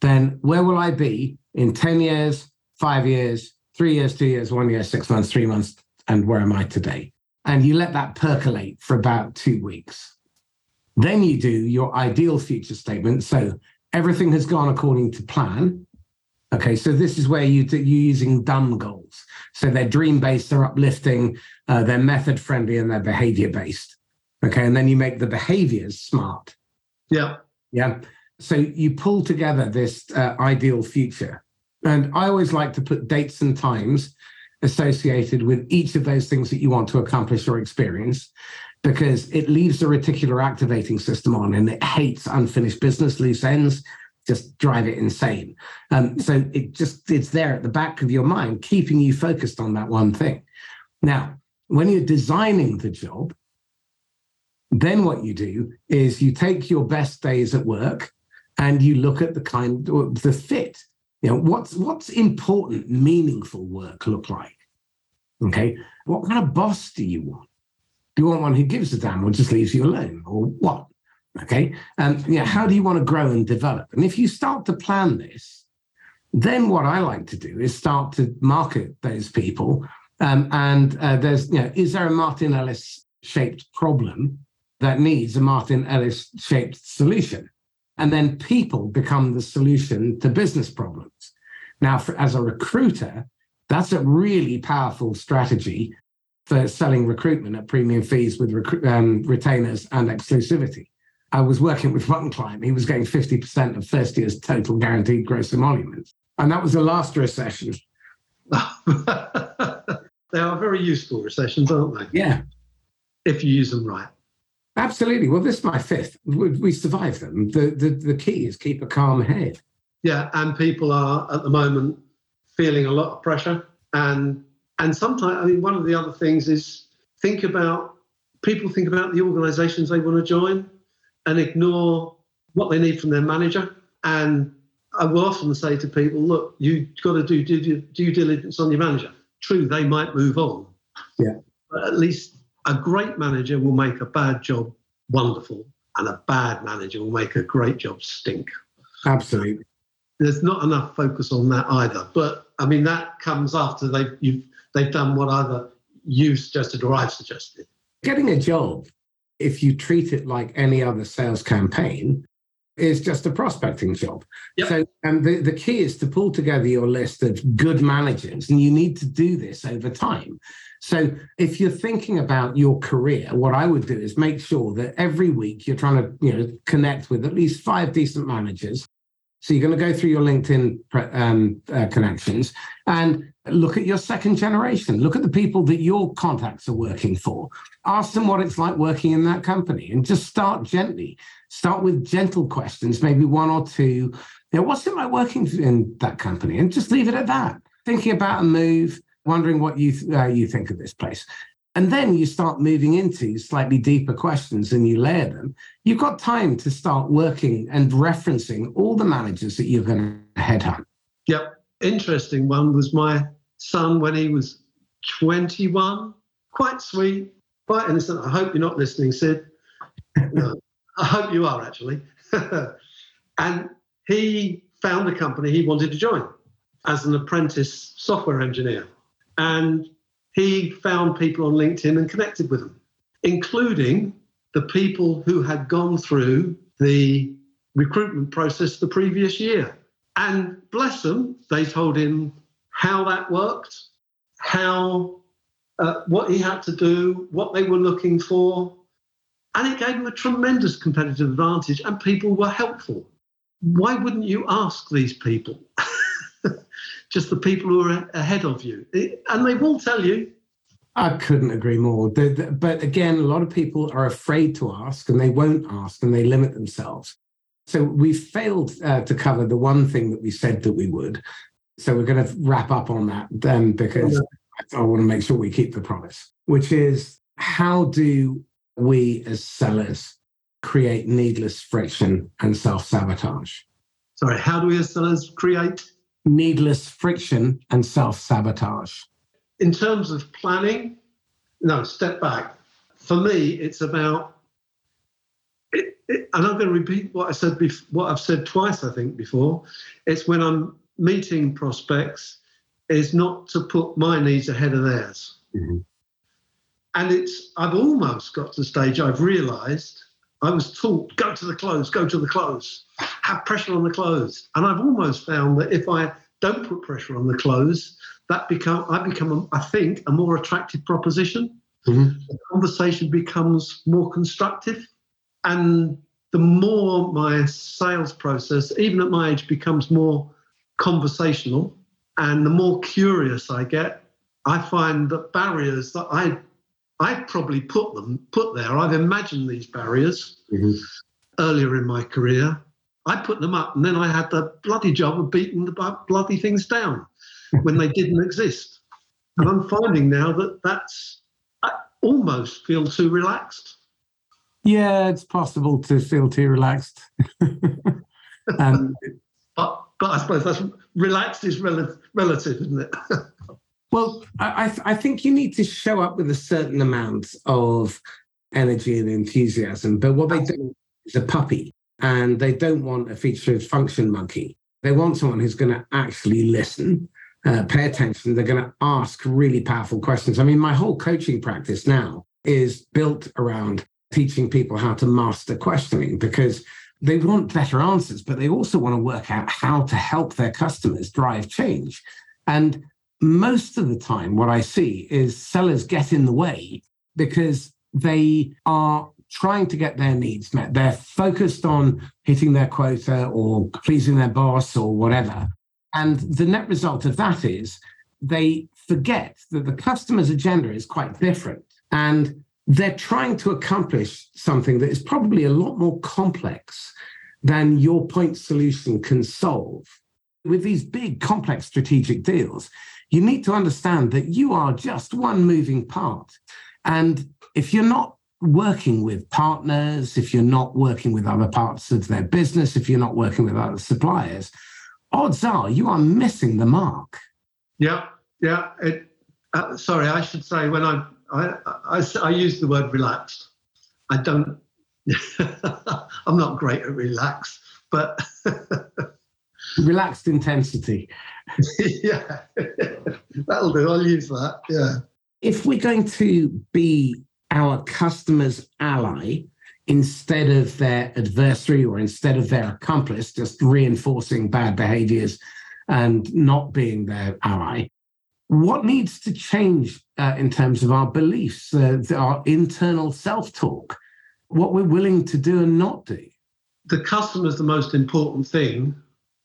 then where will i be in 10 years 5 years 3 years 2 years 1 year 6 months 3 months and where am I today? And you let that percolate for about two weeks. Then you do your ideal future statement. So everything has gone according to plan. Okay, so this is where you do, you're using dumb goals. So they're dream based, they're uplifting, uh, they're method friendly, and they're behavior based. Okay, and then you make the behaviors smart. Yeah. Yeah. So you pull together this uh, ideal future. And I always like to put dates and times associated with each of those things that you want to accomplish or experience because it leaves the reticular activating system on and it hates unfinished business loose ends just drive it insane um, so it just it's there at the back of your mind keeping you focused on that one thing now when you're designing the job then what you do is you take your best days at work and you look at the kind the fit you know, what's what's important, meaningful work look like? Okay, what kind of boss do you want? Do you want one who gives a damn or just leaves you alone, or what? Okay, and yeah, how do you want to grow and develop? And if you start to plan this, then what I like to do is start to market those people. Um, and uh, there's, you know, is there a Martin Ellis shaped problem that needs a Martin Ellis shaped solution? And then people become the solution to business problems. Now, for, as a recruiter, that's a really powerful strategy for selling recruitment at premium fees with rec- um, retainers and exclusivity. I was working with one client, he was getting 50% of first year's total guaranteed gross emoluments. And that was the last recession. they are very useful recessions, aren't they? Yeah. If you use them right. Absolutely. Well, this is my fifth. We survived them. The, the, the key is keep a calm head. Yeah, and people are at the moment feeling a lot of pressure. And and sometimes, I mean, one of the other things is think about people think about the organisations they want to join and ignore what they need from their manager. And I will often say to people, look, you've got to do due, due diligence on your manager. True, they might move on. Yeah. But at least a great manager will make a bad job wonderful, and a bad manager will make a great job stink. Absolutely. There's not enough focus on that either. But I mean, that comes after they've you've they've done what either you suggested or I've suggested. Getting a job, if you treat it like any other sales campaign, is just a prospecting job. Yep. So, and the, the key is to pull together your list of good managers, and you need to do this over time. So, if you're thinking about your career, what I would do is make sure that every week you're trying to, you know, connect with at least five decent managers. So you're going to go through your LinkedIn um, uh, connections and look at your second generation. Look at the people that your contacts are working for. Ask them what it's like working in that company, and just start gently. Start with gentle questions, maybe one or two. You know, what's it like working in that company? And just leave it at that. Thinking about a move, wondering what you th- uh, you think of this place. And then you start moving into slightly deeper questions and you layer them. You've got time to start working and referencing all the managers that you're going to headhunt. Yep. Interesting one was my son when he was 21. Quite sweet, quite innocent. I hope you're not listening, Sid. No, I hope you are actually. and he found a company he wanted to join as an apprentice software engineer. And he found people on LinkedIn and connected with them, including the people who had gone through the recruitment process the previous year. And bless them, they told him how that worked, how uh, what he had to do, what they were looking for, and it gave him a tremendous competitive advantage. And people were helpful. Why wouldn't you ask these people? Just the people who are ahead of you, and they will tell you. I couldn't agree more. But again, a lot of people are afraid to ask, and they won't ask, and they limit themselves. So we failed uh, to cover the one thing that we said that we would. So we're going to wrap up on that then because I want to make sure we keep the promise, which is how do we as sellers create needless friction and self sabotage? Sorry, how do we as sellers create needless friction and self sabotage? In terms of planning, no, step back. For me, it's about, it, it, and I'm going to repeat what I said, bef- what I've said twice, I think, before. It's when I'm meeting prospects, is not to put my needs ahead of theirs. Mm-hmm. And it's, I've almost got to the stage I've realized I was taught go to the close, go to the close, have pressure on the close. And I've almost found that if I don't put pressure on the close, that become I become, I think, a more attractive proposition. Mm-hmm. The conversation becomes more constructive. And the more my sales process, even at my age, becomes more conversational, and the more curious I get, I find that barriers that I I probably put them put there. I've imagined these barriers mm-hmm. earlier in my career. I put them up, and then I had the bloody job of beating the bloody things down when they didn't exist. And I'm finding now that that's I almost feel too relaxed. Yeah, it's possible to feel too relaxed. um, but but I suppose that's relaxed is rel- relative, isn't it? Well, I, I think you need to show up with a certain amount of energy and enthusiasm. But what they do is a puppy, and they don't want a featured function monkey. They want someone who's going to actually listen, uh, pay attention. They're going to ask really powerful questions. I mean, my whole coaching practice now is built around teaching people how to master questioning because they want better answers, but they also want to work out how to help their customers drive change. And most of the time, what I see is sellers get in the way because they are trying to get their needs met. They're focused on hitting their quota or pleasing their boss or whatever. And the net result of that is they forget that the customer's agenda is quite different. And they're trying to accomplish something that is probably a lot more complex than your point solution can solve. With these big, complex strategic deals, you need to understand that you are just one moving part. And if you're not working with partners, if you're not working with other parts of their business, if you're not working with other suppliers, odds are you are missing the mark. Yeah, yeah. It, uh, sorry, I should say when I, I, I, I use the word relaxed. I don't, I'm not great at relax, but relaxed intensity. yeah, that'll do. I'll use that. Yeah. If we're going to be our customer's ally instead of their adversary or instead of their accomplice, just reinforcing bad behaviors and not being their ally, what needs to change uh, in terms of our beliefs, uh, our internal self talk, what we're willing to do and not do? The customer is the most important thing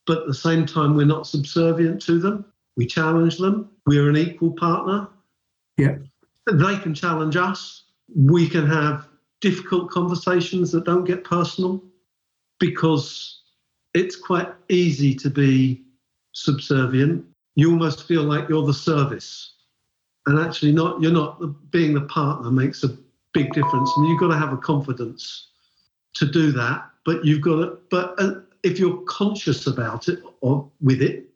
but at the same time, we're not subservient to them. We challenge them. We're an equal partner. Yeah. They can challenge us. We can have difficult conversations that don't get personal because it's quite easy to be subservient. You almost feel like you're the service. And actually not you're not being the partner makes a big difference. And you've got to have a confidence to do that. But you've got to but uh, if you're conscious about it or with it,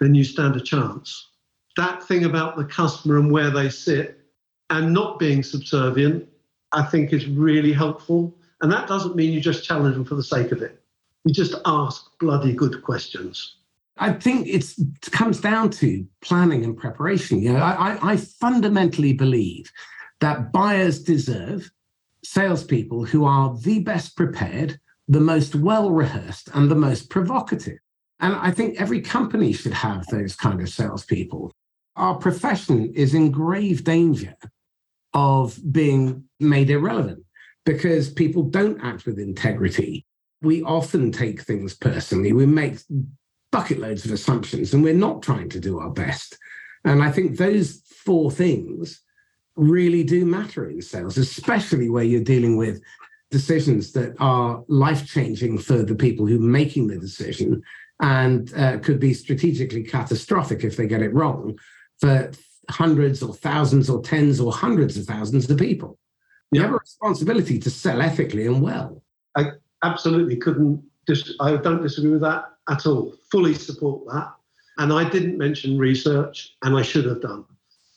then you stand a chance. That thing about the customer and where they sit and not being subservient, I think is really helpful. And that doesn't mean you just challenge them for the sake of it. You just ask bloody good questions. I think it comes down to planning and preparation. You know, I, I fundamentally believe that buyers deserve salespeople who are the best prepared, the most well rehearsed, and the most provocative. And I think every company should have those kind of salespeople. Our profession is in grave danger of being made irrelevant because people don't act with integrity. We often take things personally. We make bucket loads of assumptions and we're not trying to do our best. And I think those four things really do matter in sales, especially where you're dealing with decisions that are life changing for the people who are making the decision and uh, could be strategically catastrophic if they get it wrong for hundreds or thousands or tens or hundreds of thousands of people. You have a responsibility to sell ethically and well. I absolutely couldn't. Dis- I don't disagree with that at all. Fully support that. And I didn't mention research, and I should have done.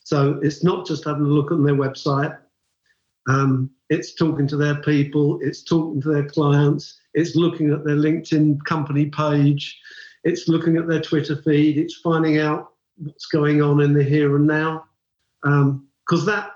So it's not just having a look on their website. Um, it's talking to their people. It's talking to their clients. It's looking at their LinkedIn company page. It's looking at their Twitter feed. It's finding out what's going on in the here and now, because um, that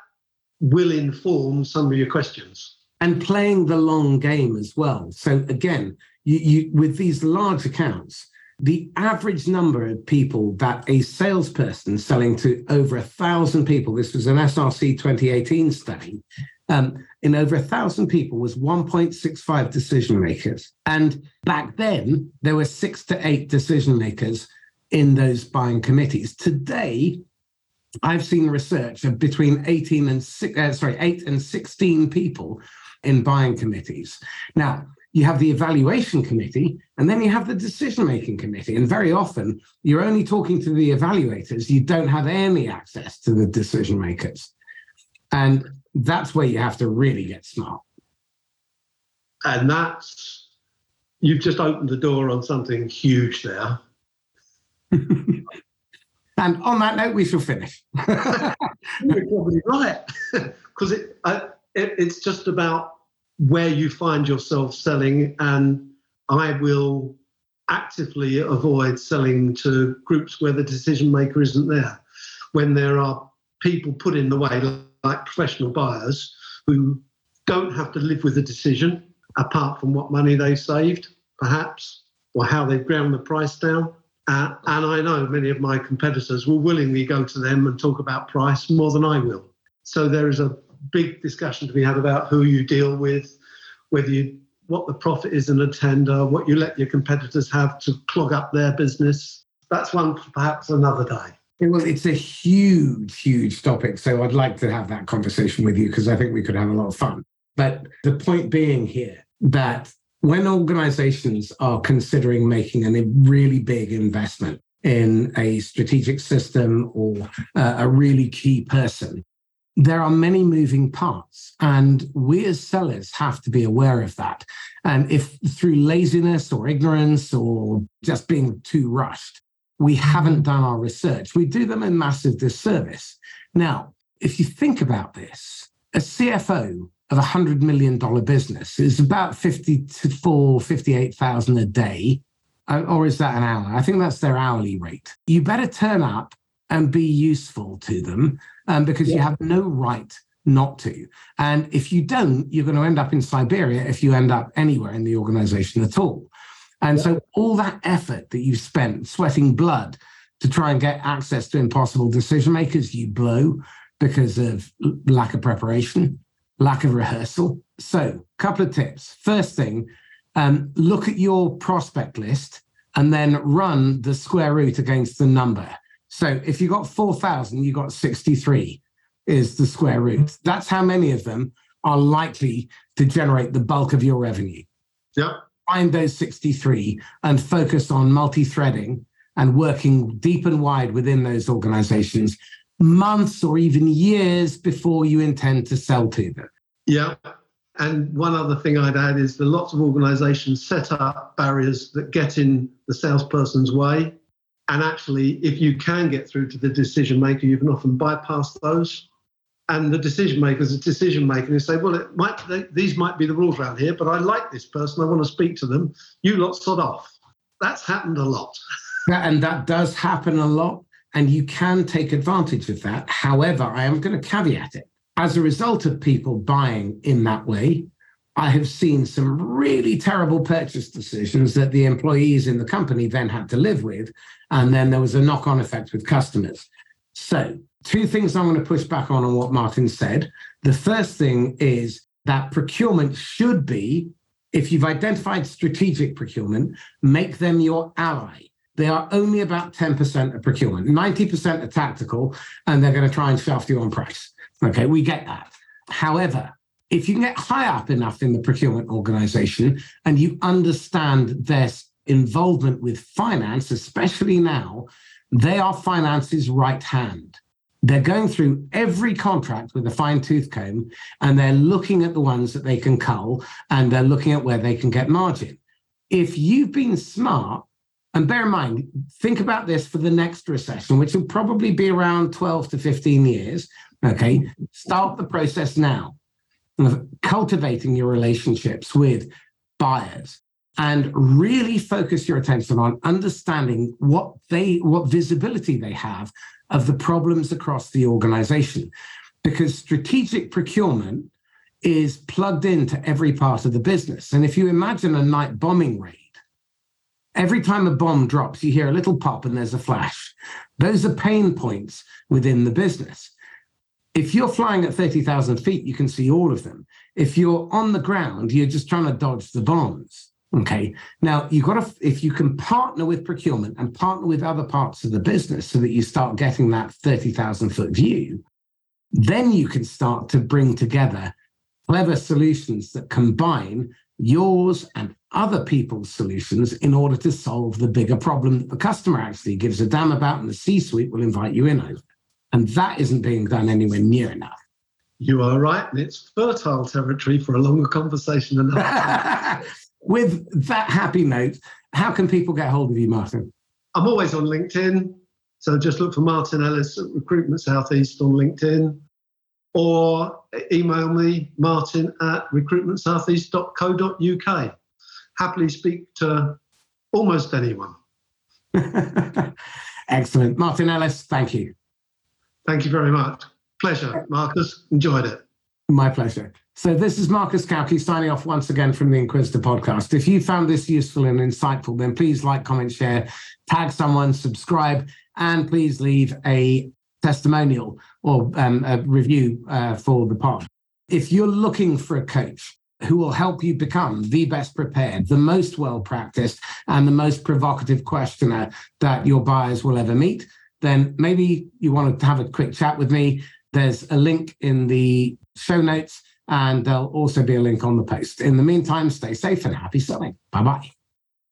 will inform some of your questions. And playing the long game as well. So again, you, you with these large accounts, the average number of people that a salesperson selling to over a thousand people, this was an SRC 2018 study, um, in over a thousand people was 1.65 decision makers. And back then, there were six to eight decision makers in those buying committees. Today, I've seen research of between 18 and six, uh, sorry, eight and 16 people in buying committees. Now, you have the evaluation committee, and then you have the decision making committee. And very often, you're only talking to the evaluators, you don't have any access to the decision makers. And that's where you have to really get smart. And that's, you've just opened the door on something huge there. and on that note, we shall finish. You're probably right, because it, uh, it, it's just about where you find yourself selling, and I will actively avoid selling to groups where the decision maker isn't there. When there are people put in the way, like professional buyers, who don't have to live with the decision apart from what money they saved, perhaps, or how they've ground the price down. Uh, and I know many of my competitors will willingly go to them and talk about price more than I will. So there is a big discussion to be had about who you deal with, whether you what the profit is in a tender, what you let your competitors have to clog up their business. That's one for perhaps another day. Well, it's a huge, huge topic. So I'd like to have that conversation with you because I think we could have a lot of fun. But the point being here that when organizations are considering making a really big investment in a strategic system or uh, a really key person, there are many moving parts, and we as sellers have to be aware of that. And if through laziness or ignorance or just being too rushed, we haven't done our research, we do them a massive disservice. Now, if you think about this, a CFO of a $100 million business is about 54, 58,000 a day. Uh, or is that an hour? I think that's their hourly rate. You better turn up and be useful to them um, because yeah. you have no right not to. And if you don't, you're going to end up in Siberia if you end up anywhere in the organization at all. And yeah. so all that effort that you've spent sweating blood to try and get access to impossible decision makers, you blow because of lack of preparation, lack of rehearsal. So, a couple of tips. First thing, um, look at your prospect list and then run the square root against the number. So if you got 4,000, you got 63 is the square root. That's how many of them are likely to generate the bulk of your revenue. Yeah. Find those 63 and focus on multi threading and working deep and wide within those organizations months or even years before you intend to sell to them. Yeah. And one other thing I'd add is that lots of organizations set up barriers that get in the salesperson's way. And actually, if you can get through to the decision maker, you can often bypass those. And the decision makers is a decision maker and say, well, it might they, these might be the rules around here, but I like this person. I want to speak to them. You lot sod off. That's happened a lot. And that does happen a lot. And you can take advantage of that. However, I am going to caveat it. As a result of people buying in that way, I have seen some really terrible purchase decisions that the employees in the company then had to live with. And then there was a knock on effect with customers. So, two things I'm going to push back on on what Martin said. The first thing is that procurement should be, if you've identified strategic procurement, make them your ally. They are only about 10% of procurement. 90% are tactical, and they're going to try and shaft you on price. Okay, we get that. However, if you can get high up enough in the procurement organization and you understand their involvement with finance, especially now, they are finance's right hand. They're going through every contract with a fine tooth comb and they're looking at the ones that they can cull and they're looking at where they can get margin. If you've been smart, and bear in mind, think about this for the next recession, which will probably be around 12 to 15 years. Okay, start the process now of cultivating your relationships with buyers and really focus your attention on understanding what they what visibility they have of the problems across the organization because strategic procurement is plugged into every part of the business and if you imagine a night bombing raid every time a bomb drops you hear a little pop and there's a flash those are pain points within the business if you're flying at 30,000 feet, you can see all of them. If you're on the ground, you're just trying to dodge the bombs. Okay. Now you've got to, if you can partner with procurement and partner with other parts of the business so that you start getting that 30,000 foot view, then you can start to bring together clever solutions that combine yours and other people's solutions in order to solve the bigger problem that the customer actually gives a damn about and the C suite will invite you in over. And that isn't being done anywhere near enough. You are right. And it's fertile territory for a longer conversation than that. With that happy note, how can people get hold of you, Martin? I'm always on LinkedIn. So just look for Martin Ellis at Recruitment Southeast on LinkedIn or email me, martin at recruitmentsoutheast.co.uk. Happily speak to almost anyone. Excellent. Martin Ellis, thank you. Thank you very much. Pleasure, Marcus. Enjoyed it. My pleasure. So this is Marcus Cauchi signing off once again from the Inquisitor podcast. If you found this useful and insightful, then please like, comment, share, tag someone, subscribe, and please leave a testimonial or um, a review uh, for the pod. If you're looking for a coach who will help you become the best prepared, the most well practiced, and the most provocative questioner that your buyers will ever meet, then maybe you want to have a quick chat with me. There's a link in the show notes, and there'll also be a link on the post. In the meantime, stay safe and happy selling. Bye bye.